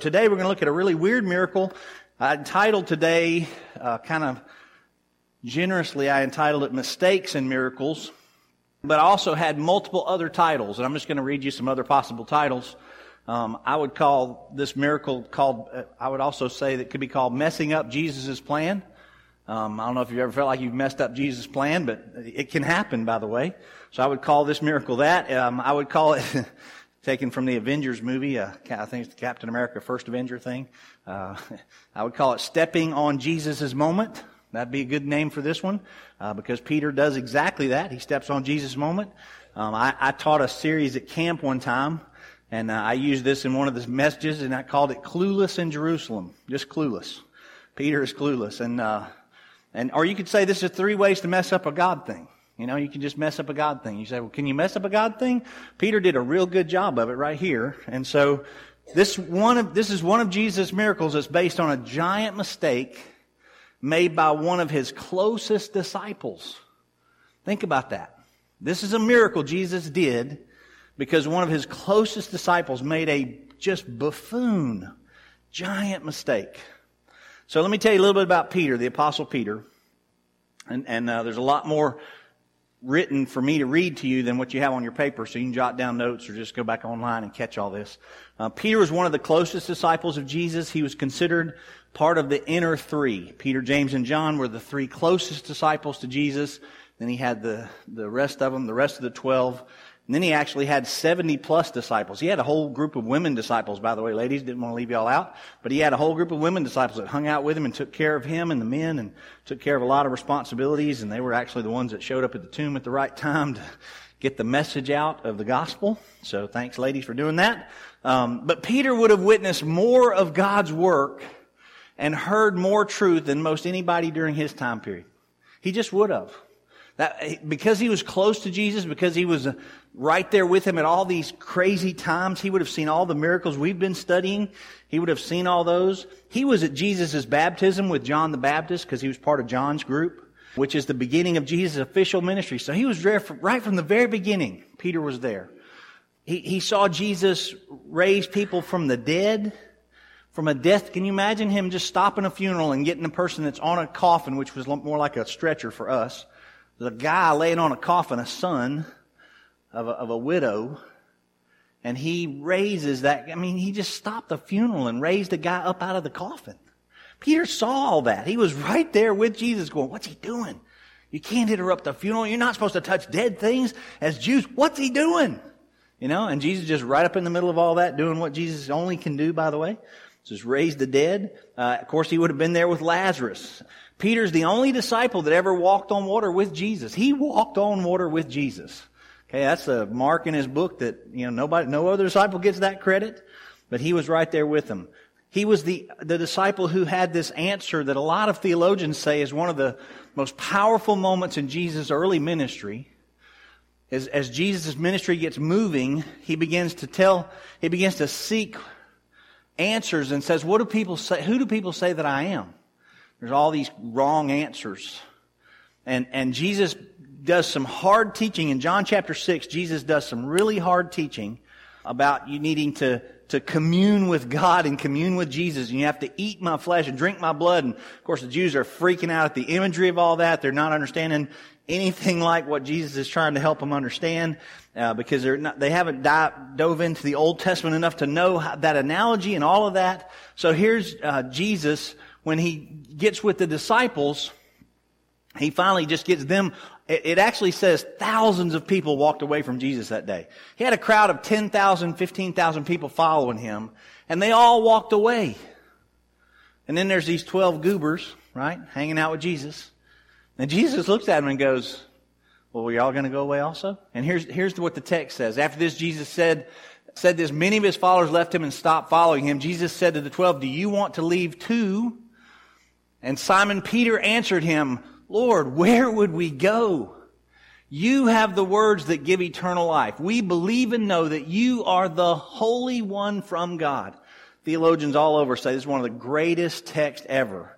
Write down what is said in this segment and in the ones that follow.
Today we're going to look at a really weird miracle. I entitled today, uh, kind of generously, I entitled it Mistakes and Miracles, but I also had multiple other titles, and I'm just going to read you some other possible titles. Um, I would call this miracle called, uh, I would also say that could be called Messing Up Jesus' Plan. Um, I don't know if you've ever felt like you've messed up Jesus' plan, but it can happen, by the way. So I would call this miracle that. Um, I would call it taken from the Avengers movie. Uh, I think it's the Captain America First Avenger thing. Uh, I would call it Stepping on Jesus' Moment. That'd be a good name for this one uh, because Peter does exactly that. He steps on Jesus' moment. Um, I, I, taught a series at camp one time, and uh, I used this in one of the messages, and I called it "Clueless in Jerusalem." Just clueless. Peter is clueless, and uh, and or you could say this is three ways to mess up a God thing. You know, you can just mess up a God thing. You say, well, can you mess up a God thing? Peter did a real good job of it right here. And so this one of, this is one of Jesus' miracles that's based on a giant mistake made by one of his closest disciples. Think about that. This is a miracle Jesus did because one of his closest disciples made a just buffoon, giant mistake. So let me tell you a little bit about Peter, the apostle Peter. And, and uh, there's a lot more written for me to read to you than what you have on your paper, so you can jot down notes or just go back online and catch all this. Uh, Peter was one of the closest disciples of Jesus. He was considered part of the inner three. Peter, James, and John were the three closest disciples to Jesus. Then he had the, the rest of them, the rest of the twelve. And then he actually had 70 plus disciples. He had a whole group of women disciples, by the way, ladies. Didn't want to leave y'all out. But he had a whole group of women disciples that hung out with him and took care of him and the men and took care of a lot of responsibilities. And they were actually the ones that showed up at the tomb at the right time to get the message out of the gospel. So thanks, ladies, for doing that. Um, but Peter would have witnessed more of God's work and heard more truth than most anybody during his time period. He just would have. That, because he was close to Jesus, because he was uh, right there with him at all these crazy times, he would have seen all the miracles we've been studying. He would have seen all those. He was at Jesus' baptism with John the Baptist because he was part of John's group, which is the beginning of Jesus' official ministry. So he was there right from the very beginning. Peter was there. He, he saw Jesus raise people from the dead from a death. Can you imagine him just stopping a funeral and getting a person that's on a coffin, which was more like a stretcher for us, a guy laying on a coffin, a son of a, of a widow, and he raises that. I mean, he just stopped the funeral and raised the guy up out of the coffin. Peter saw all that. He was right there with Jesus going, what's he doing? You can't interrupt the funeral. You're not supposed to touch dead things as Jews. What's he doing? You know, and Jesus just right up in the middle of all that, doing what Jesus only can do, by the way. Just raise the dead. Uh, of course, he would have been there with Lazarus. Peter's the only disciple that ever walked on water with Jesus. He walked on water with Jesus. Okay, that's a mark in his book that, you know, nobody, no other disciple gets that credit, but he was right there with them. He was the, the disciple who had this answer that a lot of theologians say is one of the most powerful moments in Jesus' early ministry. As, as Jesus' ministry gets moving, he begins to tell, he begins to seek answers and says, what do people say, who do people say that I am? There's all these wrong answers. And, and Jesus does some hard teaching. In John chapter 6, Jesus does some really hard teaching about you needing to, to commune with God and commune with Jesus. And you have to eat my flesh and drink my blood. And of course, the Jews are freaking out at the imagery of all that. They're not understanding anything like what Jesus is trying to help them understand uh, because they're not, they haven't dive, dove into the Old Testament enough to know how, that analogy and all of that. So here's uh, Jesus when he gets with the disciples, he finally just gets them. It, actually says thousands of people walked away from Jesus that day. He had a crowd of 10,000, 15,000 people following him, and they all walked away. And then there's these 12 goobers, right, hanging out with Jesus. And Jesus looks at them and goes, well, are y'all going to go away also? And here's, here's what the text says. After this, Jesus said, said this, many of his followers left him and stopped following him. Jesus said to the 12, do you want to leave too? And Simon Peter answered him, Lord, where would we go? You have the words that give eternal life. We believe and know that you are the Holy One from God. Theologians all over say this is one of the greatest texts ever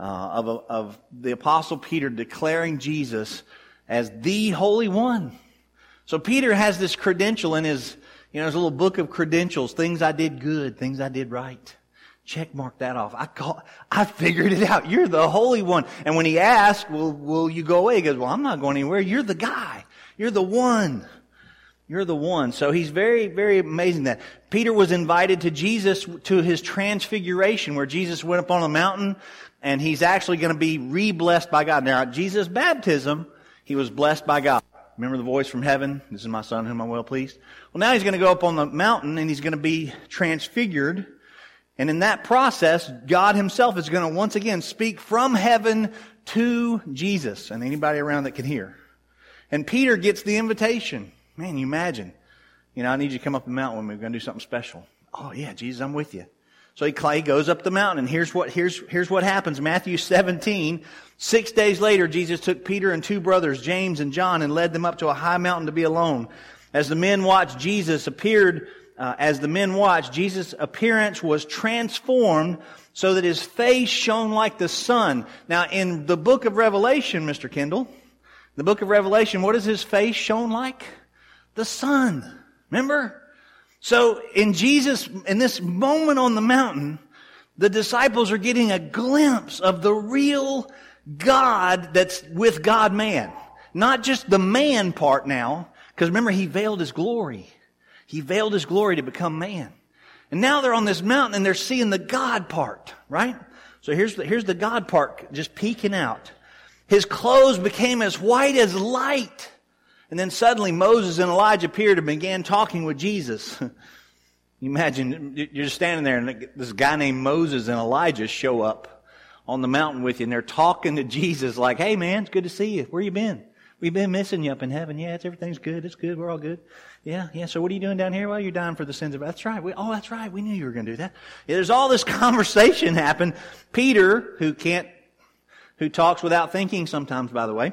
uh, of, of the Apostle Peter declaring Jesus as the Holy One. So Peter has this credential in his, you know, his little book of credentials, things I did good, things I did right. Check mark that off. I call, I figured it out. You're the Holy One. And when he asked, will, will you go away? He goes, well, I'm not going anywhere. You're the guy. You're the one. You're the one. So he's very, very amazing that Peter was invited to Jesus to his transfiguration where Jesus went up on a mountain and he's actually going to be re-blessed by God. Now, at Jesus' baptism, he was blessed by God. Remember the voice from heaven? This is my son whom I'm well pleased. Well, now he's going to go up on the mountain and he's going to be transfigured. And in that process, God himself is going to once again speak from heaven to Jesus and anybody around that can hear. And Peter gets the invitation. Man, you imagine. You know, I need you to come up the mountain me. We're going to do something special. Oh yeah, Jesus, I'm with you. So he, he goes up the mountain and here's what, here's, here's what happens. Matthew 17. Six days later, Jesus took Peter and two brothers, James and John, and led them up to a high mountain to be alone. As the men watched Jesus appeared, uh, as the men watched, Jesus' appearance was transformed so that his face shone like the sun. Now, in the book of Revelation, Mr. Kendall, the book of Revelation, what is his face shown like? the sun. Remember? So in Jesus, in this moment on the mountain, the disciples are getting a glimpse of the real God that's with God man. Not just the man part now, because remember, he veiled his glory. He veiled his glory to become man. And now they're on this mountain and they're seeing the God part, right? So here's the, here's the God part just peeking out. His clothes became as white as light. And then suddenly Moses and Elijah appeared and began talking with Jesus. imagine you're just standing there and this guy named Moses and Elijah show up on the mountain with you and they're talking to Jesus like, hey man, it's good to see you. Where you been? We've been missing you up in heaven. Yeah, it's, everything's good. It's good. We're all good. Yeah, yeah. So what are you doing down here? Well, you're dying for the sins of. That's right. We, oh, that's right. We knew you were going to do that. Yeah, there's all this conversation happen. Peter, who can't, who talks without thinking sometimes, by the way,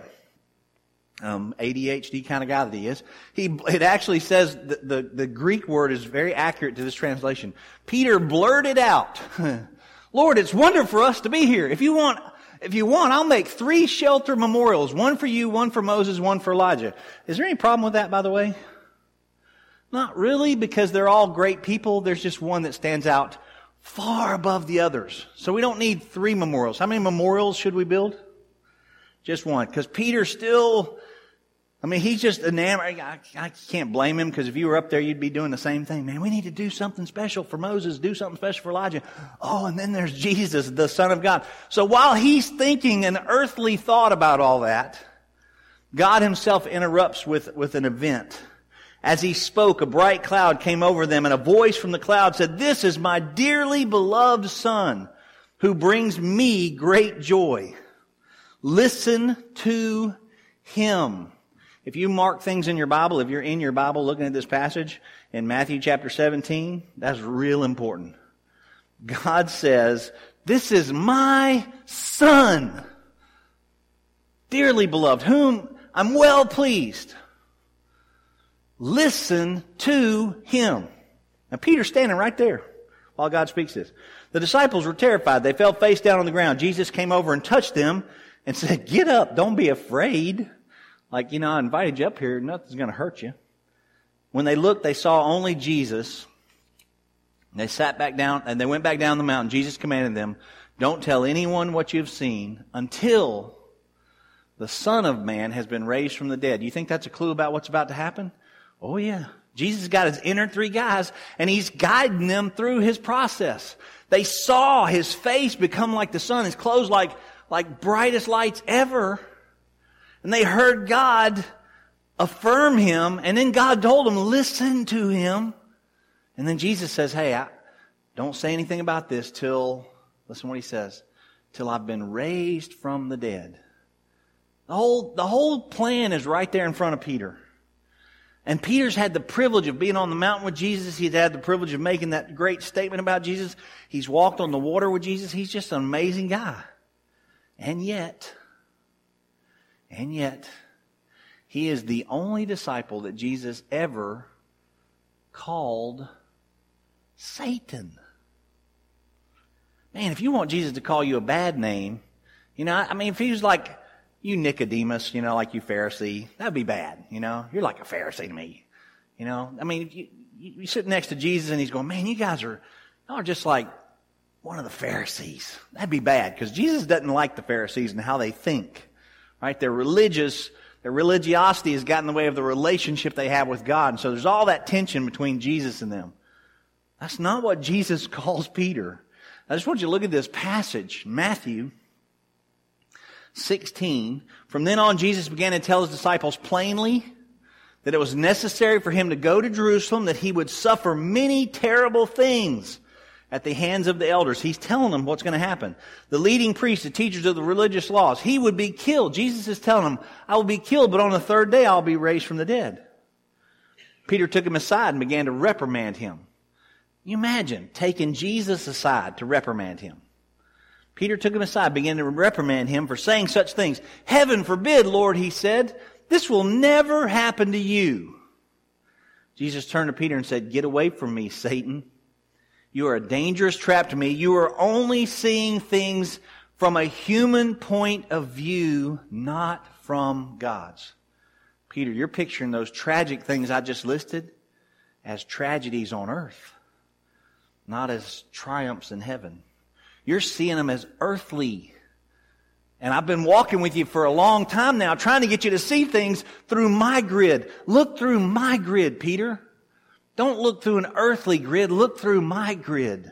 um, ADHD kind of guy that he is. He, it actually says the, the, the Greek word is very accurate to this translation. Peter blurted out, Lord, it's wonderful for us to be here. If you want, if you want, I'll make three shelter memorials. One for you, one for Moses, one for Elijah. Is there any problem with that, by the way? Not really, because they're all great people. There's just one that stands out far above the others. So we don't need three memorials. How many memorials should we build? Just one. Because Peter still I mean, he's just enamored. I, I can't blame him because if you were up there, you'd be doing the same thing. Man, we need to do something special for Moses, do something special for Elijah. Oh, and then there's Jesus, the Son of God. So while he's thinking an earthly thought about all that, God himself interrupts with, with an event. As he spoke, a bright cloud came over them and a voice from the cloud said, This is my dearly beloved Son who brings me great joy. Listen to him. If you mark things in your Bible, if you're in your Bible looking at this passage in Matthew chapter 17, that's real important. God says, This is my Son, dearly beloved, whom I'm well pleased. Listen to him. Now, Peter's standing right there while God speaks this. The disciples were terrified. They fell face down on the ground. Jesus came over and touched them and said, Get up, don't be afraid. Like, you know, I invited you up here, nothing's going to hurt you. When they looked, they saw only Jesus. They sat back down and they went back down the mountain. Jesus commanded them, Don't tell anyone what you've seen until the Son of Man has been raised from the dead. You think that's a clue about what's about to happen? Oh, yeah. Jesus got his inner three guys and he's guiding them through his process. They saw his face become like the sun, his clothes like, like brightest lights ever. And they heard God affirm him, and then God told them, listen to him. And then Jesus says, hey, I, don't say anything about this till, listen what he says, till I've been raised from the dead. The whole, the whole plan is right there in front of Peter. And Peter's had the privilege of being on the mountain with Jesus. He's had the privilege of making that great statement about Jesus. He's walked on the water with Jesus. He's just an amazing guy. And yet, and yet, he is the only disciple that Jesus ever called Satan. Man, if you want Jesus to call you a bad name, you know, I mean, if he was like you Nicodemus, you know, like you Pharisee, that'd be bad, you know. You're like a Pharisee to me, you know. I mean, you, you sit next to Jesus and he's going, man, you guys are, y'all are just like one of the Pharisees. That'd be bad because Jesus doesn't like the Pharisees and how they think. Right? They're religious. Their religiosity has gotten in the way of the relationship they have with God. And so there's all that tension between Jesus and them. That's not what Jesus calls Peter. I just want you to look at this passage, Matthew 16. From then on, Jesus began to tell his disciples plainly that it was necessary for him to go to Jerusalem, that he would suffer many terrible things at the hands of the elders. He's telling them what's going to happen. The leading priests, the teachers of the religious laws, he would be killed. Jesus is telling them, I will be killed, but on the third day I'll be raised from the dead. Peter took him aside and began to reprimand him. You imagine taking Jesus aside to reprimand him. Peter took him aside, began to reprimand him for saying such things. Heaven forbid, Lord, he said, this will never happen to you. Jesus turned to Peter and said, Get away from me, Satan. You are a dangerous trap to me. You are only seeing things from a human point of view, not from God's. Peter, you're picturing those tragic things I just listed as tragedies on earth, not as triumphs in heaven. You're seeing them as earthly. And I've been walking with you for a long time now, trying to get you to see things through my grid. Look through my grid, Peter. Don't look through an earthly grid, look through my grid.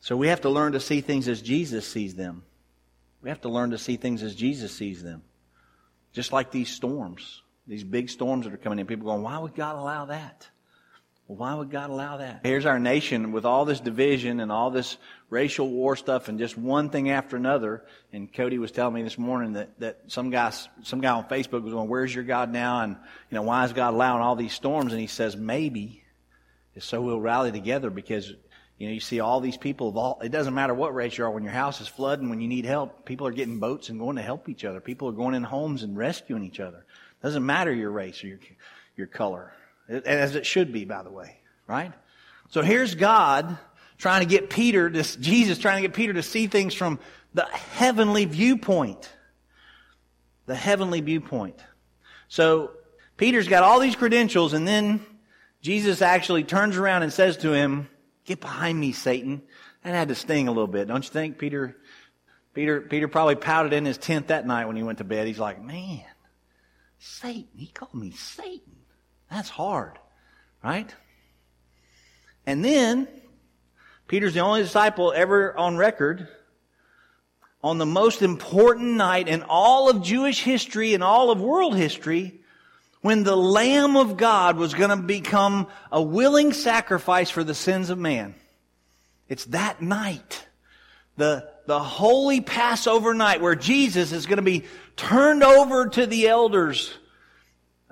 So we have to learn to see things as Jesus sees them. We have to learn to see things as Jesus sees them. Just like these storms, these big storms that are coming in. People going, why would God allow that? Well, why would God allow that? Here's our nation with all this division and all this racial war stuff and just one thing after another. And Cody was telling me this morning that, that some guy, some guy on Facebook was going, where's your God now? And, you know, why is God allowing all these storms? And he says, maybe it's so we'll rally together because, you know, you see all these people of all, it doesn't matter what race you are. When your house is flooding, when you need help, people are getting boats and going to help each other. People are going in homes and rescuing each other. It doesn't matter your race or your, your color. As it should be, by the way. Right? So here's God trying to get Peter, this Jesus trying to get Peter to see things from the heavenly viewpoint. The heavenly viewpoint. So Peter's got all these credentials and then Jesus actually turns around and says to him, get behind me, Satan. That had to sting a little bit, don't you think? Peter, Peter, Peter probably pouted in his tent that night when he went to bed. He's like, man, Satan, he called me Satan. That's hard, right? And then Peter's the only disciple ever on record on the most important night in all of Jewish history and all of world history when the Lamb of God was going to become a willing sacrifice for the sins of man. It's that night. The, the holy Passover night where Jesus is going to be turned over to the elders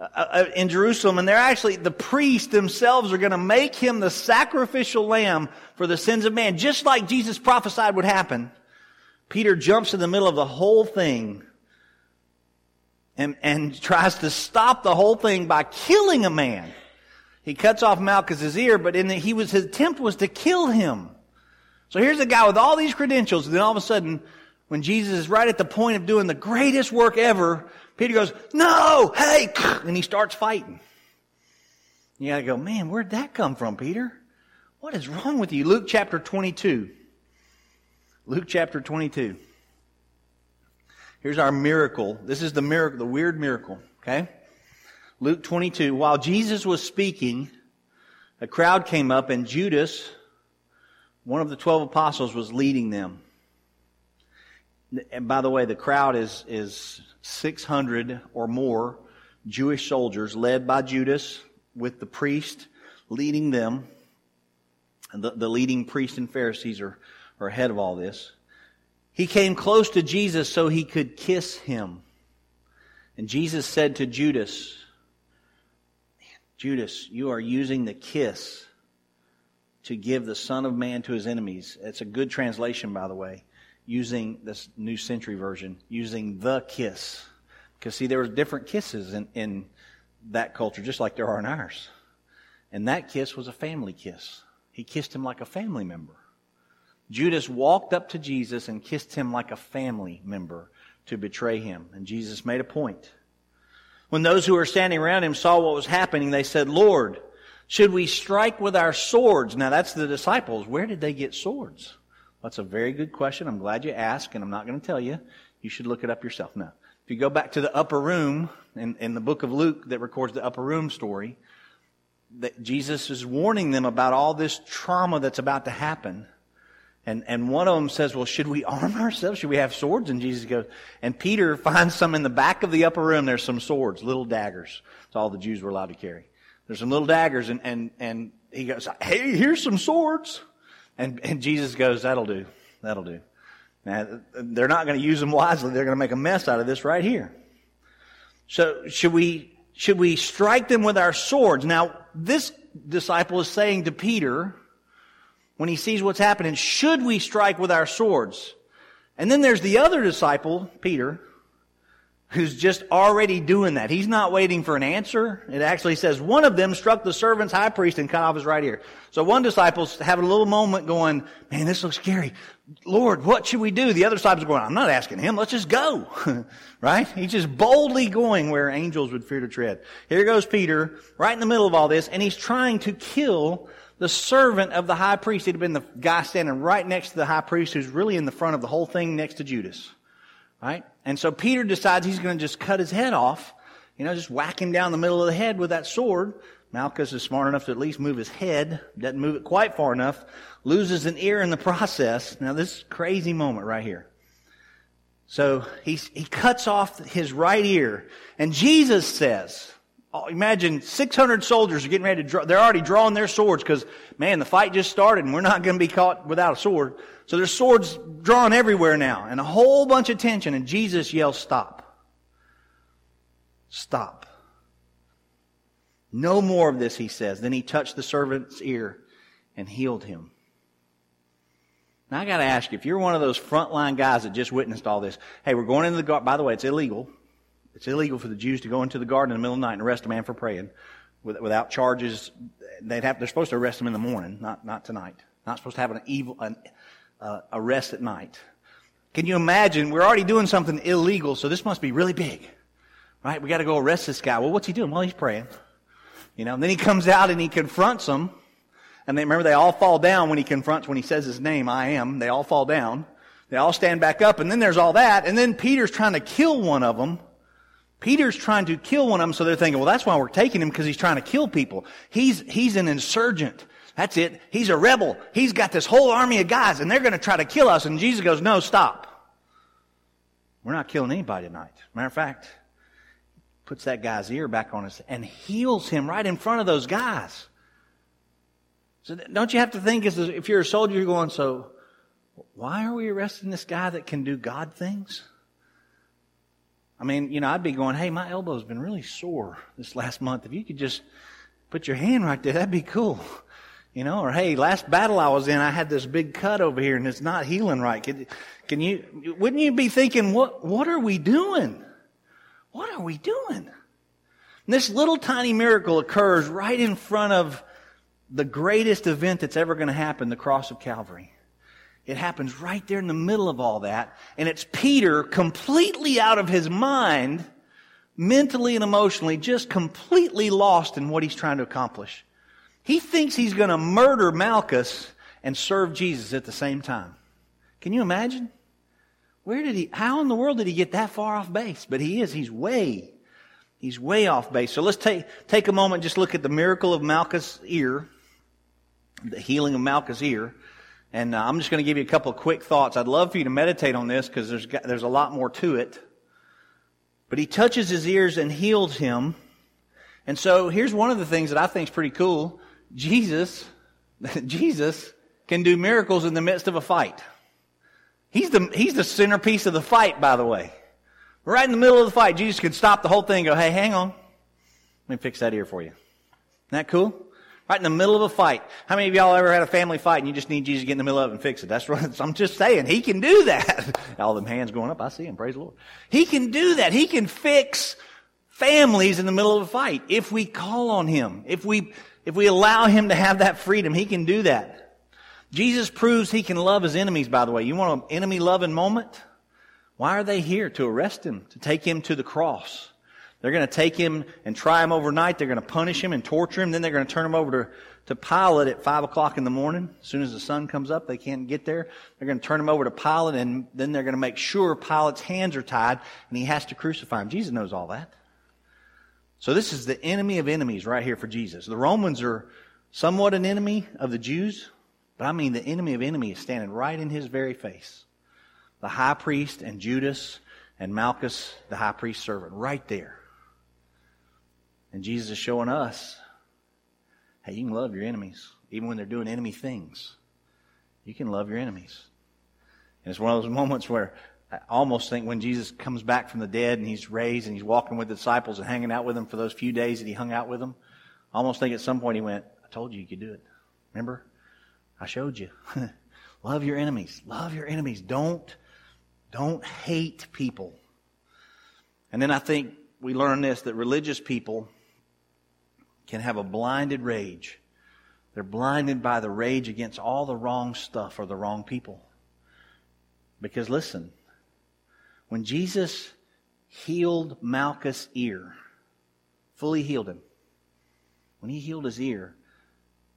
uh, uh, in Jerusalem, and they're actually, the priests themselves are going to make him the sacrificial lamb for the sins of man, just like Jesus prophesied would happen. Peter jumps in the middle of the whole thing and, and tries to stop the whole thing by killing a man. He cuts off Malchus' ear, but in the, he was, his attempt was to kill him. So here's a guy with all these credentials, and then all of a sudden, when Jesus is right at the point of doing the greatest work ever, Peter goes, no, hey, and he starts fighting. You gotta go, man, where'd that come from, Peter? What is wrong with you? Luke chapter 22. Luke chapter 22. Here's our miracle. This is the miracle, the weird miracle, okay? Luke 22. While Jesus was speaking, a crowd came up and Judas, one of the 12 apostles, was leading them. And by the way, the crowd is, is 600 or more Jewish soldiers led by Judas with the priest leading them. The, the leading priests and Pharisees are, are ahead of all this. He came close to Jesus so he could kiss him. And Jesus said to Judas, Judas, you are using the kiss to give the Son of Man to his enemies. It's a good translation, by the way using this New Century Version, using the kiss. Because, see, there were different kisses in, in that culture, just like there are in ours. And that kiss was a family kiss. He kissed him like a family member. Judas walked up to Jesus and kissed him like a family member to betray him. And Jesus made a point. When those who were standing around him saw what was happening, they said, Lord, Should we strike with our swords? Now that's the disciples. Where did they get swords? That's a very good question. I'm glad you asked, and I'm not going to tell you. You should look it up yourself now. If you go back to the upper room in, in the book of Luke that records the upper room story, that Jesus is warning them about all this trauma that's about to happen. And, and one of them says, well, should we arm ourselves? Should we have swords? And Jesus goes, and Peter finds some in the back of the upper room. There's some swords, little daggers. It's all the Jews were allowed to carry. There's some little daggers and, and, and he goes, Hey, here's some swords. And, and Jesus goes, that'll do. That'll do. Now, they're not going to use them wisely. They're going to make a mess out of this right here. So should we, should we strike them with our swords? Now, this disciple is saying to Peter, when he sees what's happening, should we strike with our swords? And then there's the other disciple, Peter, who's just already doing that. He's not waiting for an answer. It actually says one of them struck the servant's high priest and cut off his right ear. So one disciple's having a little moment going, man, this looks scary. Lord, what should we do? The other disciple's going, I'm not asking him. Let's just go. right? He's just boldly going where angels would fear to tread. Here goes Peter, right in the middle of all this, and he's trying to kill the servant of the high priest. He'd been the guy standing right next to the high priest who's really in the front of the whole thing next to Judas. Right? And so Peter decides he's going to just cut his head off, you know, just whack him down the middle of the head with that sword. Malchus is smart enough to at least move his head, doesn't move it quite far enough, loses an ear in the process. Now this crazy moment right here. So he, he cuts off his right ear, and Jesus says, Oh, imagine 600 soldiers are getting ready to draw, they're already drawing their swords because, man, the fight just started and we're not going to be caught without a sword. So there's swords drawn everywhere now and a whole bunch of tension and Jesus yells, stop. Stop. No more of this, he says. Then he touched the servant's ear and healed him. Now I gotta ask you, if you're one of those frontline guys that just witnessed all this, hey, we're going into the. By the way, it's illegal. It's illegal for the Jews to go into the garden in the middle of the night and arrest a man for praying without charges. They'd have, they're supposed to arrest him in the morning, not, not tonight. Not supposed to have an evil, an, uh, arrest at night. Can you imagine? We're already doing something illegal, so this must be really big. Right? We gotta go arrest this guy. Well, what's he doing? Well, he's praying. You know, and then he comes out and he confronts them. And they, remember, they all fall down when he confronts, when he says his name, I am. They all fall down. They all stand back up. And then there's all that. And then Peter's trying to kill one of them. Peter's trying to kill one of them, so they're thinking, well, that's why we're taking him, because he's trying to kill people. He's, he's an insurgent. That's it. He's a rebel. He's got this whole army of guys, and they're going to try to kill us. And Jesus goes, no, stop. We're not killing anybody tonight. Matter of fact, puts that guy's ear back on us and heals him right in front of those guys. So don't you have to think, if you're a soldier, you're going, so why are we arresting this guy that can do God things? I mean, you know, I'd be going, hey, my elbow's been really sore this last month. If you could just put your hand right there, that'd be cool. You know, or hey, last battle I was in, I had this big cut over here and it's not healing right. Can, can you, wouldn't you be thinking, what, what are we doing? What are we doing? And this little tiny miracle occurs right in front of the greatest event that's ever going to happen, the cross of Calvary. It happens right there in the middle of all that. And it's Peter completely out of his mind, mentally and emotionally, just completely lost in what he's trying to accomplish. He thinks he's going to murder Malchus and serve Jesus at the same time. Can you imagine? Where did he, how in the world did he get that far off base? But he is, he's way, he's way off base. So let's take, take a moment, just look at the miracle of Malchus' ear, the healing of Malchus' ear. And uh, I'm just going to give you a couple of quick thoughts. I'd love for you to meditate on this because there's, there's a lot more to it. But he touches his ears and heals him. And so here's one of the things that I think is pretty cool. Jesus, Jesus can do miracles in the midst of a fight. He's the, he's the centerpiece of the fight, by the way. Right in the middle of the fight, Jesus could stop the whole thing and go, hey, hang on. Let me fix that ear for you. Isn't that cool? Right in the middle of a fight. How many of y'all ever had a family fight and you just need Jesus to get in the middle of it and fix it? That's right. I'm just saying, He can do that. All them hands going up, I see him. Praise the Lord. He can do that. He can fix families in the middle of a fight if we call on Him. If we, if we allow Him to have that freedom, He can do that. Jesus proves He can love His enemies, by the way. You want an enemy loving moment? Why are they here? To arrest Him, to take Him to the cross They're going to take him and try him overnight. They're going to punish him and torture him. Then they're going to turn him over to, to Pilate at 5 o'clock in the morning. As soon as the sun comes up, they can't get there. They're going to turn him over to Pilate and then they're going to make sure Pilate's hands are tied and he has to crucify him. Jesus knows all that. So this is the enemy of enemies right here for Jesus. The Romans are somewhat an enemy of the Jews, but I mean the enemy of enemies standing right in his very face. The high priest and Judas and Malchus, the high priest servant, right there. And Jesus is showing us, hey, you can love your enemies, even when they're doing enemy things. You can love your enemies. And it's one of those moments where I almost think when Jesus comes back from the dead and he's raised and he's walking with the disciples and hanging out with them for those few days that he hung out with them, I almost think at some point he went, I told you you could do it. Remember? I showed you. love your enemies. Love your enemies. Don't, don't hate people. And then I think we learn this, that religious people can have a blinded rage. They're blinded by the rage against all the wrong stuff or the wrong people. Because listen, when Jesus healed Malchus' ear, fully healed him, when he healed his ear,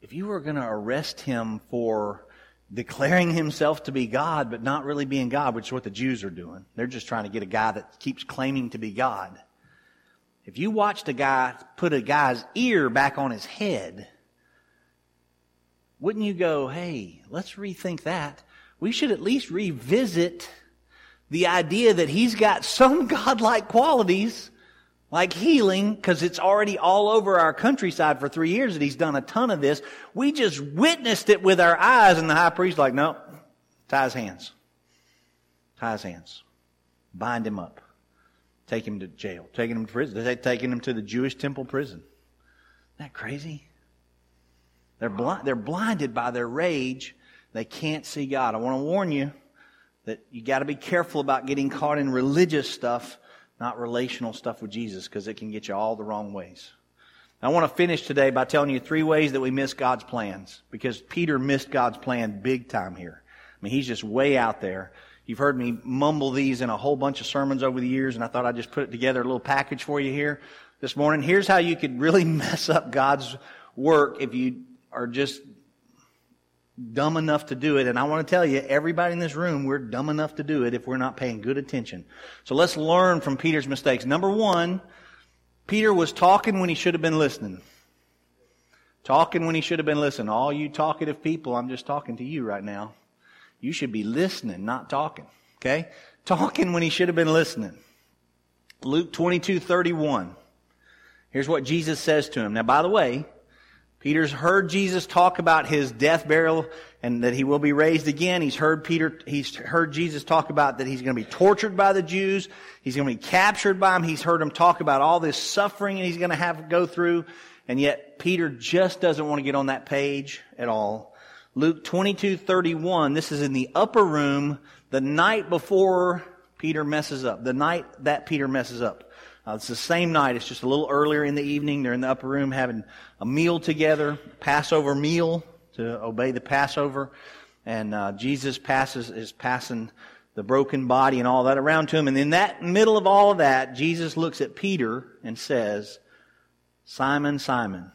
if you were going to arrest him for declaring himself to be God, but not really being God, which is what the Jews are doing, they're just trying to get a guy that keeps claiming to be God. If you watched a guy put a guy's ear back on his head, wouldn't you go, hey, let's rethink that? We should at least revisit the idea that he's got some godlike qualities like healing, because it's already all over our countryside for three years that he's done a ton of this. We just witnessed it with our eyes, and the high priest like, no, tie his hands. Tie his hands. Bind him up take him to jail, taking him to prison, they taking him to the Jewish temple prison. Isn't that crazy? They're, blind, they're blinded by their rage. They can't see God. I want to warn you that you got to be careful about getting caught in religious stuff, not relational stuff with Jesus, because it can get you all the wrong ways. I want to finish today by telling you three ways that we miss God's plans, because Peter missed God's plan big time here. I mean, he's just way out there. You've heard me mumble these in a whole bunch of sermons over the years, and I thought I'd just put it together a little package for you here this morning. Here's how you could really mess up God's work if you are just dumb enough to do it. And I want to tell you, everybody in this room, we're dumb enough to do it if we're not paying good attention. So let's learn from Peter's mistakes. Number one, Peter was talking when he should have been listening. Talking when he should have been listening. All you talkative people, I'm just talking to you right now. You should be listening, not talking. Okay? Talking when he should have been listening. Luke 22, 31. Here's what Jesus says to him. Now, by the way, Peter's heard Jesus talk about his death, burial, and that he will be raised again. He's heard Peter, he's heard Jesus talk about that he's going to be tortured by the Jews. He's going to be captured by them. He's heard him talk about all this suffering he's going to have to go through. And yet Peter just doesn't want to get on that page at all. Luke 22, 31. This is in the upper room the night before Peter messes up. The night that Peter messes up. Uh, it's the same night. It's just a little earlier in the evening. They're in the upper room having a meal together, Passover meal to obey the Passover. And uh, Jesus passes is passing the broken body and all that around to him. And in that middle of all of that, Jesus looks at Peter and says, Simon, Simon,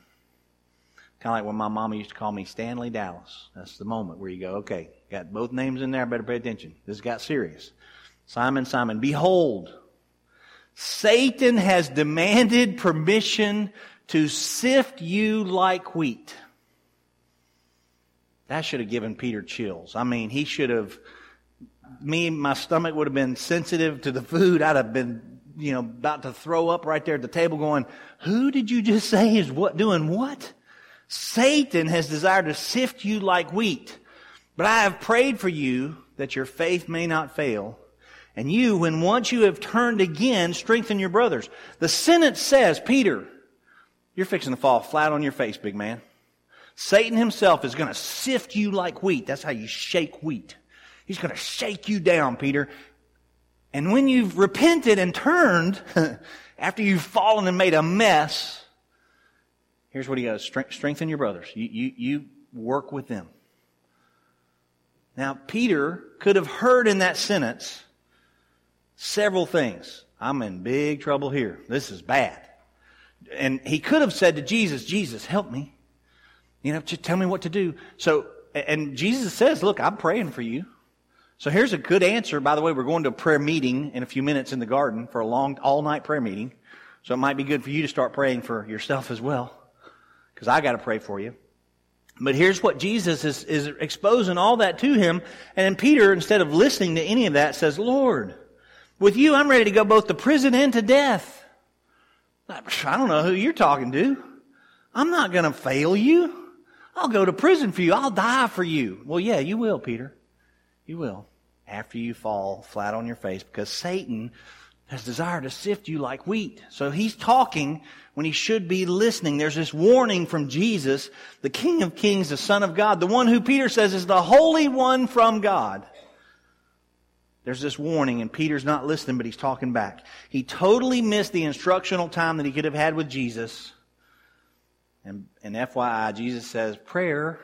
Kind of like when my mama used to call me Stanley Dallas. That's the moment where you go, okay, got both names in there, better pay attention. This got serious. Simon, Simon, behold, Satan has demanded permission to sift you like wheat. That should have given Peter chills. I mean, he should have, me, my stomach would have been sensitive to the food. I'd have been, you know, about to throw up right there at the table going, who did you just say is what, doing what? Satan has desired to sift you like wheat. But I have prayed for you that your faith may not fail. And you, when once you have turned again, strengthen your brothers. The sentence says, Peter, you're fixing to fall flat on your face, big man. Satan himself is going to sift you like wheat. That's how you shake wheat. He's going to shake you down, Peter. And when you've repented and turned, after you've fallen and made a mess, Here's what he goes strengthen your brothers. You, you, you work with them. Now, Peter could have heard in that sentence several things. I'm in big trouble here. This is bad. And he could have said to Jesus, Jesus, help me. You know, just tell me what to do. So, and Jesus says, look, I'm praying for you. So here's a good answer. By the way, we're going to a prayer meeting in a few minutes in the garden for a long, all night prayer meeting. So it might be good for you to start praying for yourself as well. Because I got to pray for you. But here's what Jesus is, is exposing all that to him. And then Peter, instead of listening to any of that, says, Lord, with you, I'm ready to go both to prison and to death. I don't know who you're talking to. I'm not going to fail you. I'll go to prison for you. I'll die for you. Well, yeah, you will, Peter. You will. After you fall flat on your face because Satan has desired to sift you like wheat. So he's talking when he should be listening. There's this warning from Jesus, the King of Kings, the Son of God, the one who Peter says is the Holy One from God. There's this warning, and Peter's not listening, but he's talking back. He totally missed the instructional time that he could have had with Jesus. And, and FYI, Jesus says, prayer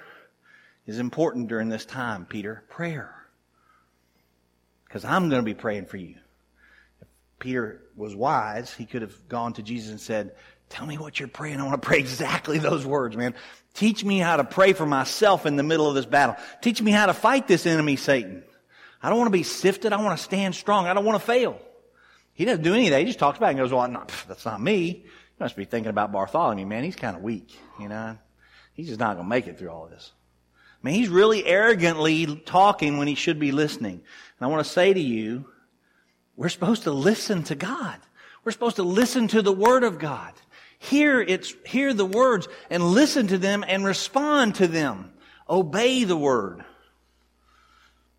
is important during this time, Peter. Prayer. Because I'm going to be praying for you. Peter was wise, he could have gone to Jesus and said, Tell me what you're praying. I want to pray exactly those words, man. Teach me how to pray for myself in the middle of this battle. Teach me how to fight this enemy, Satan. I don't want to be sifted. I want to stand strong. I don't want to fail. He doesn't do any of that. He just talks back and goes, well, that's not me. You must be thinking about Bartholomew, man. He's kind of weak, you know. He's just not going to make it through all this. I mean, he's really arrogantly talking when he should be listening. And I want to say to you, we're supposed to listen to God. We're supposed to listen to the Word of God. Hear it's, hear the words and listen to them and respond to them. Obey the Word.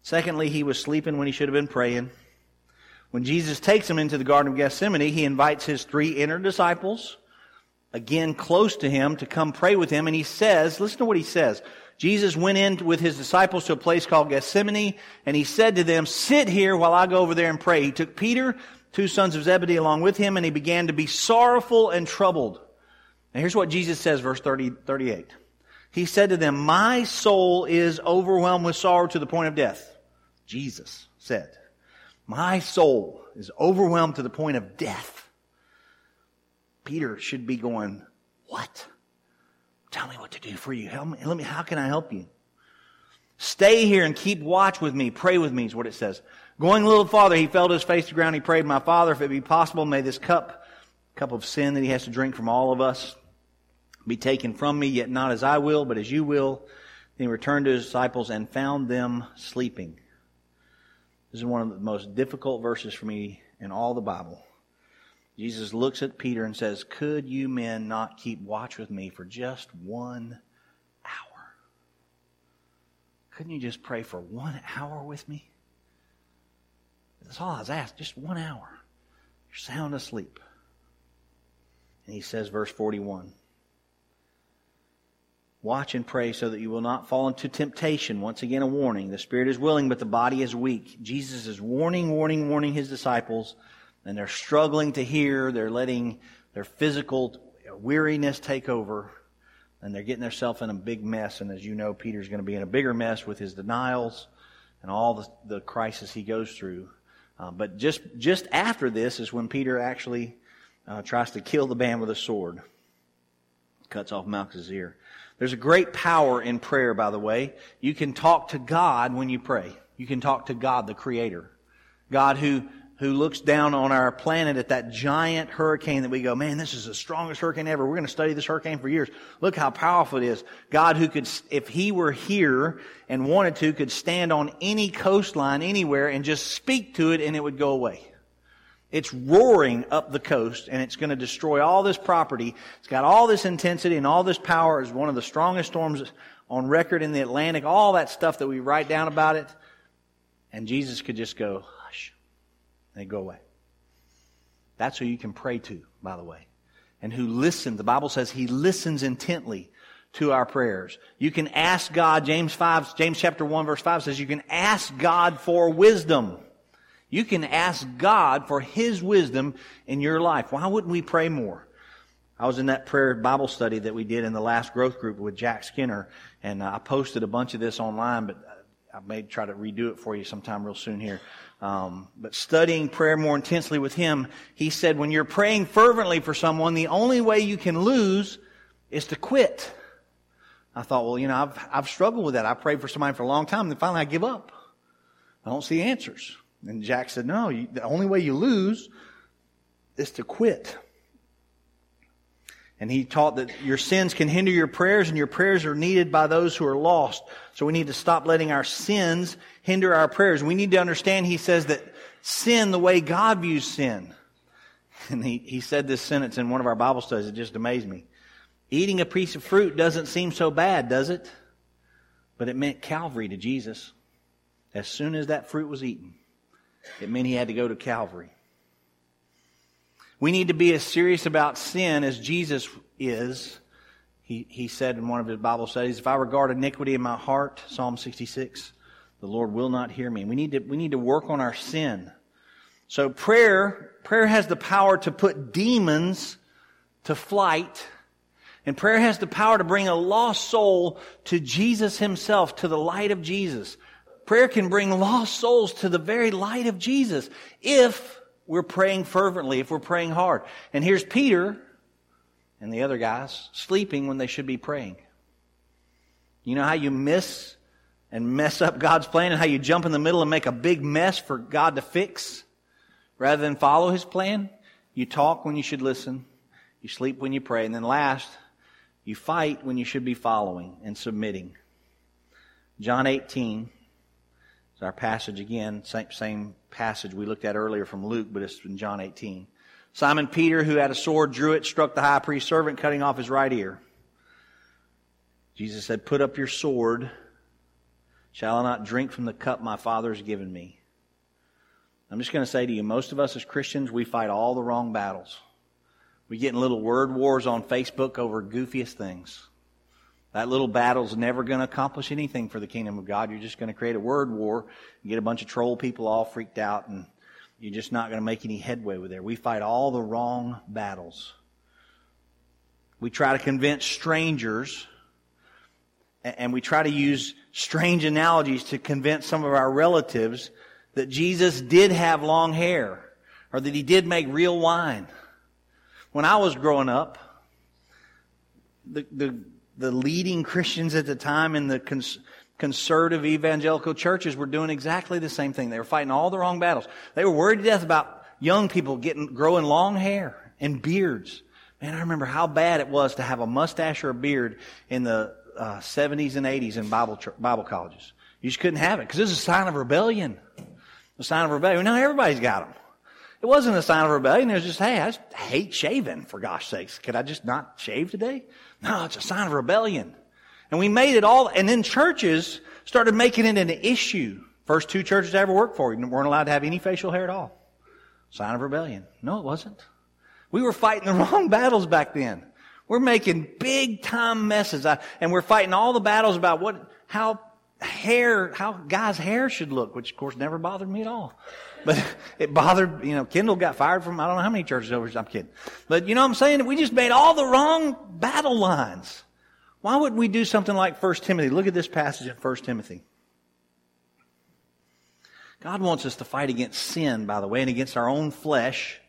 Secondly, he was sleeping when he should have been praying. When Jesus takes him into the Garden of Gethsemane, he invites his three inner disciples, again close to him, to come pray with him. And he says, listen to what he says. Jesus went in with his disciples to a place called Gethsemane, and he said to them, sit here while I go over there and pray. He took Peter, two sons of Zebedee along with him, and he began to be sorrowful and troubled. And here's what Jesus says, verse 30, 38. He said to them, my soul is overwhelmed with sorrow to the point of death. Jesus said, My soul is overwhelmed to the point of death. Peter should be going, What? Tell me what to do for you. Help me. Let me, how can I help you? Stay here and keep watch with me. Pray with me is what it says. Going a little farther, he fell to his face to the ground. He prayed, My Father, if it be possible, may this cup, cup of sin that he has to drink from all of us, be taken from me, yet not as I will, but as you will. Then he returned to his disciples and found them sleeping. This is one of the most difficult verses for me in all the Bible. Jesus looks at Peter and says, Could you men not keep watch with me for just one hour? Couldn't you just pray for one hour with me? That's all I was asked, just one hour. You're sound asleep. And he says, verse 41. Watch and pray so that you will not fall into temptation. Once again, a warning. The spirit is willing, but the body is weak. Jesus is warning, warning, warning his disciples, and they're struggling to hear. They're letting their physical weariness take over, and they're getting themselves in a big mess. And as you know, Peter's going to be in a bigger mess with his denials and all the, the crisis he goes through. Uh, but just, just after this is when Peter actually uh, tries to kill the man with a sword. Cuts off Malchus' ear. There's a great power in prayer, by the way. You can talk to God when you pray. You can talk to God, the Creator. God who, who looks down on our planet at that giant hurricane that we go, man, this is the strongest hurricane ever. We're going to study this hurricane for years. Look how powerful it is. God who could, if He were here and wanted to, could stand on any coastline anywhere and just speak to it and it would go away. It's roaring up the coast and it's going to destroy all this property. It's got all this intensity and all this power. It's one of the strongest storms on record in the Atlantic. All that stuff that we write down about it. And Jesus could just go, they go away. That's who you can pray to, by the way. And who listens. The Bible says he listens intently to our prayers. You can ask God, James 5, James chapter 1 verse 5 says you can ask God for wisdom. You can ask God for His wisdom in your life. Why wouldn't we pray more? I was in that prayer Bible study that we did in the last growth group with Jack Skinner, and uh, I posted a bunch of this online, but I may try to redo it for you sometime real soon here. Um, but studying prayer more intensely with him, he said, when you're praying fervently for someone, the only way you can lose is to quit. I thought, well, you know, I've, I've struggled with that. I prayed for somebody for a long time, and then finally I give up. I don't see answers. And Jack said, no, you, the only way you lose is to quit. And he taught that your sins can hinder your prayers and your prayers are needed by those who are lost. So we need to stop letting our sins hinder our prayers. We need to understand, he says, that sin, the way God views sin. And he, he said this sentence in one of our Bible studies. It just amazed me. Eating a piece of fruit doesn't seem so bad, does it? But it meant Calvary to Jesus. As soon as that fruit was eaten, it meant he had to go to Calvary. We need to be as serious about sin as Jesus is. He, he said in one of his Bible studies, if I regard iniquity in my heart, Psalm 66, the Lord will not hear me. We need to, we need to work on our sin. So prayer, prayer has the power to put demons to flight. And prayer has the power to bring a lost soul to Jesus himself, to the light of Jesus. Prayer can bring lost souls to the very light of Jesus if we're praying fervently, if we're praying hard. And here's Peter and the other guys sleeping when they should be praying. You know how you miss and mess up God's plan and how you jump in the middle and make a big mess for God to fix rather than follow his plan? You talk when you should listen. You sleep when you pray. And then last, you fight when you should be following and submitting. John 18 is our passage again, same, same passage we looked at earlier from Luke, but it's in John 18. Simon Peter, who had a sword, drew it, struck the high priest's servant, cutting off his right ear. Jesus said, Put up your sword. Shall I not drink from the cup my Father has given me? I'm just going to say to you, most of us as Christians, we fight all the wrong battles. We get in little word wars on Facebook over goofiest things. That little battle's never going to accomplish anything for the kingdom of God. You're just going to create a word war and get a bunch of troll people all freaked out, and you're just not going to make any headway with there. We fight all the wrong battles. We try to convince strangers, and we try to use strange analogies to convince some of our relatives that Jesus did have long hair, or that he did make real wine. When I was growing up, the, the the leading Christians at the time in the cons- conservative evangelical churches were doing exactly the same thing. They were fighting all the wrong battles. They were worried to death about young people getting, growing long hair and beards. Man, I remember how bad it was to have a mustache or a beard in the uh, 70s and 80s in Bible, Bible colleges. You just couldn't have it because it was a sign of rebellion. A sign of rebellion. Now everybody's got them. It wasn't a sign of rebellion. It was just, hey, I just hate shaving, for gosh sakes. Could I just not shave today? No, it's a sign of rebellion. And we made it all, and then churches started making it an issue. First two churches I ever worked for weren't allowed to have any facial hair at all. Sign of rebellion. No, it wasn't. We were fighting the wrong battles back then. We're making big time messes. and we're fighting all the battles about what, how hair, how guys' hair should look, which of course never bothered me at all. But it bothered, you know, Kendall got fired from I don't know how many churches over. I'm kidding. But you know what I'm saying? We just made all the wrong battle lines. Why wouldn't we do something like 1 Timothy? Look at this passage in 1 Timothy. God wants us to fight against sin, by the way, and against our own flesh,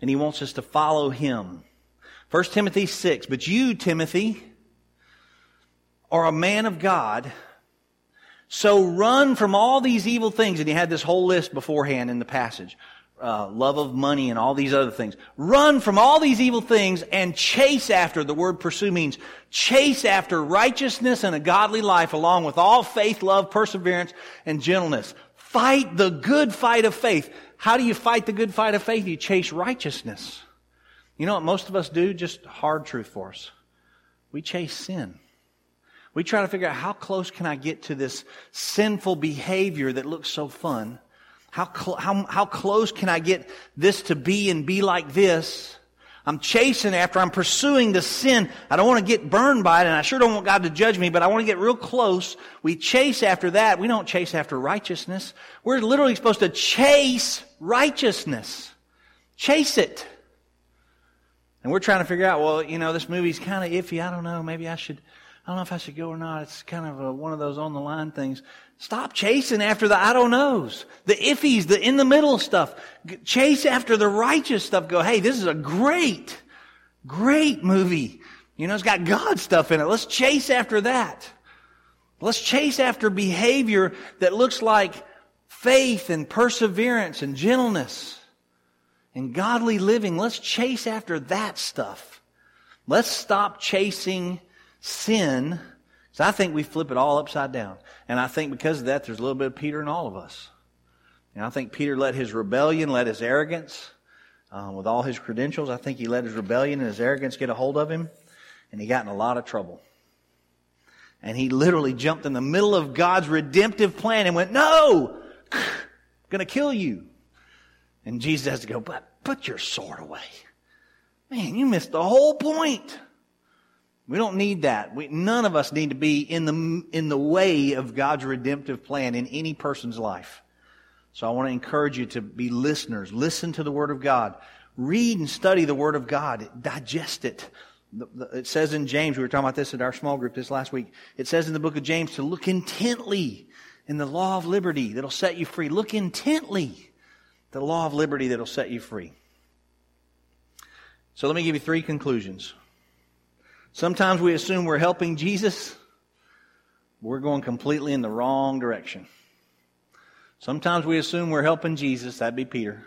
and He wants us to follow Him. 1 Timothy 6, but you, Timothy, are a man of God, so run from all these evil things. And he had this whole list beforehand in the passage. Uh, love of money and all these other things. Run from all these evil things and chase after, the word pursue means chase after righteousness and a godly life along with all faith, love, perseverance, and gentleness. Fight the good fight of faith. How do you fight the good fight of faith? You chase righteousness. You know what most of us do? Just hard truth for us. We chase sin. We try to figure out how close can I get to this sinful behavior that looks so fun? How, cl- how, how close can I get this to be and be like this? I'm chasing after, I'm pursuing the sin. I don't want to get burned by it, and I sure don't want God to judge me, but I want to get real close. We chase after that. We don't chase after righteousness. We're literally supposed to chase righteousness. Chase it. And we're trying to figure out, well, you know, this movie's kind of iffy. I don't know. Maybe I should, I don't know if I should go or not. It's kind of a, one of those on the line things. Stop chasing after the I don't knows, the iffies, the in the middle stuff. Chase after the righteous stuff. Go, hey, this is a great, great movie. You know, it's got God stuff in it. Let's chase after that. Let's chase after behavior that looks like faith and perseverance and gentleness and godly living. Let's chase after that stuff. Let's stop chasing sin. So I think we flip it all upside down. And I think because of that, there's a little bit of Peter in all of us. And I think Peter let his rebellion, let his arrogance, uh, with all his credentials, I think he let his rebellion and his arrogance get a hold of him. And he got in a lot of trouble. And he literally jumped in the middle of God's redemptive plan and went, no, gonna kill you. And Jesus has to go, but put your sword away. Man, you missed the whole point. We don't need that. We, none of us need to be in the, in the way of God's redemptive plan in any person's life. So I want to encourage you to be listeners. Listen to the Word of God. Read and study the Word of God. Digest it. It says in James, we were talking about this at our small group this last week. It says in the book of James to look intently in the law of liberty that'll set you free. Look intently the law of liberty that'll set you free. So let me give you three conclusions. Sometimes we assume we're helping Jesus. We're going completely in the wrong direction. Sometimes we assume we're helping Jesus. That'd be Peter.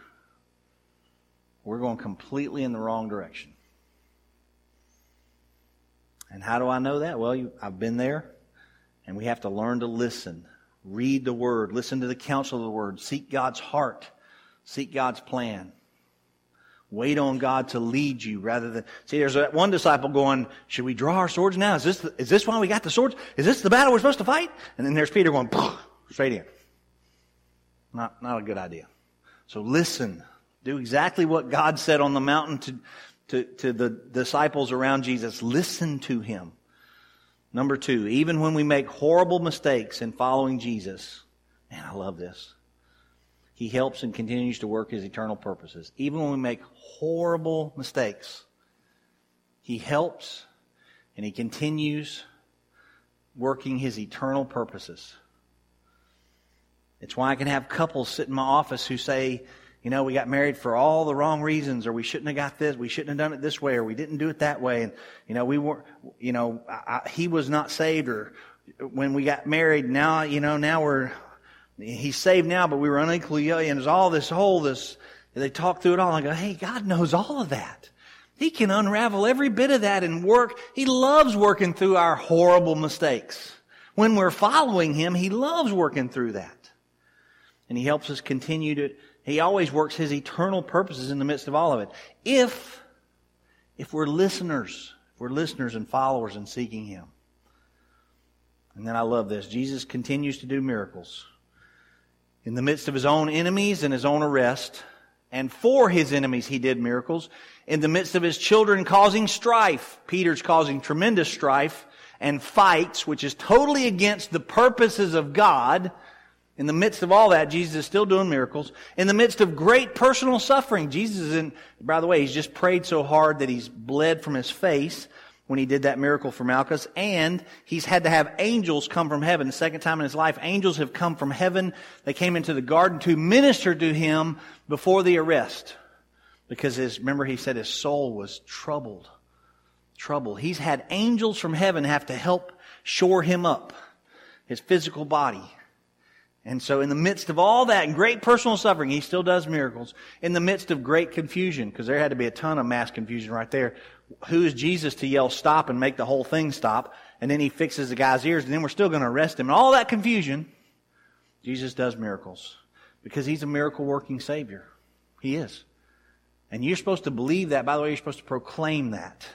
We're going completely in the wrong direction. And how do I know that? Well, you, I've been there, and we have to learn to listen. Read the Word. Listen to the counsel of the Word. Seek God's heart. Seek God's plan. Wait on God to lead you rather than, see, there's that one disciple going, should we draw our swords now? Is this, the, is this why we got the swords? Is this the battle we're supposed to fight? And then there's Peter going, straight in. Not, not a good idea. So listen. Do exactly what God said on the mountain to, to, to the disciples around Jesus. Listen to him. Number two, even when we make horrible mistakes in following Jesus, man, I love this. He helps and continues to work his eternal purposes. Even when we make horrible mistakes, he helps and he continues working his eternal purposes. It's why I can have couples sit in my office who say, you know, we got married for all the wrong reasons, or we shouldn't have got this, we shouldn't have done it this way, or we didn't do it that way, and you know, we weren't, you know, I, he was not saved, or when we got married, now, you know, now we're, he's saved now, but we were unequally and there's all this whole this. They talk through it all, and I go, hey, God knows all of that. He can unravel every bit of that and work. He loves working through our horrible mistakes. When we're following Him, He loves working through that. And He helps us continue to he always works his eternal purposes in the midst of all of it. If, if we're listeners, if we're listeners and followers and seeking him. And then I love this. Jesus continues to do miracles. In the midst of his own enemies and his own arrest, and for his enemies he did miracles. In the midst of his children causing strife, Peter's causing tremendous strife and fights, which is totally against the purposes of God. In the midst of all that, Jesus is still doing miracles. In the midst of great personal suffering, Jesus is in, by the way, he's just prayed so hard that he's bled from his face when he did that miracle for Malchus, and he's had to have angels come from heaven. The second time in his life, angels have come from heaven. They came into the garden to minister to him before the arrest. Because his, remember he said his soul was troubled. Troubled. He's had angels from heaven have to help shore him up. His physical body. And so in the midst of all that great personal suffering, he still does miracles. In the midst of great confusion, because there had to be a ton of mass confusion right there. Who is Jesus to yell stop and make the whole thing stop? And then he fixes the guy's ears and then we're still going to arrest him. And all that confusion, Jesus does miracles. Because he's a miracle working Savior. He is. And you're supposed to believe that. By the way, you're supposed to proclaim that.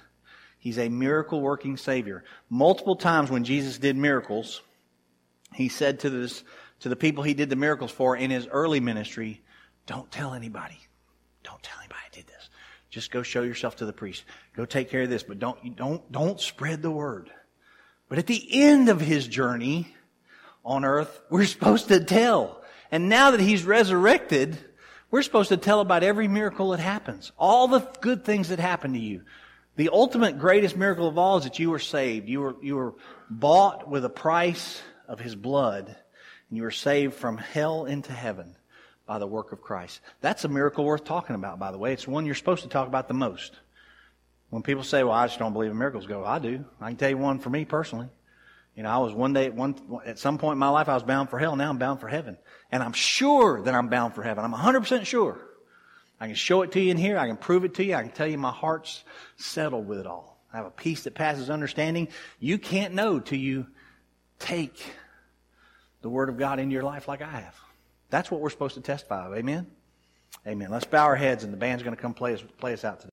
He's a miracle working Savior. Multiple times when Jesus did miracles, he said to this to the people he did the miracles for in his early ministry, don't tell anybody. Don't tell anybody. Just go show yourself to the priest. Go take care of this, but don't, don't, don't spread the word. But at the end of his journey on earth, we're supposed to tell. And now that he's resurrected, we're supposed to tell about every miracle that happens. All the good things that happen to you. The ultimate greatest miracle of all is that you were saved. You were, you were bought with a price of His blood, and you were saved from hell into heaven by the work of Christ. That's a miracle worth talking about, by the way. It's one you're supposed to talk about the most. When people say, well, I just don't believe in miracles, go, I do. I can tell you one for me personally. You know, I was one day at one, at some point in my life, I was bound for hell. Now I'm bound for heaven. And I'm sure that I'm bound for heaven. I'm 100% sure. I can show it to you in here. I can prove it to you. I can tell you my heart's settled with it all. I have a peace that passes understanding. You can't know till you take the Word of God into your life like I have. That's what we're supposed to testify of. Amen? Amen. Let's bow our heads and the band's going to come play us, play us out today.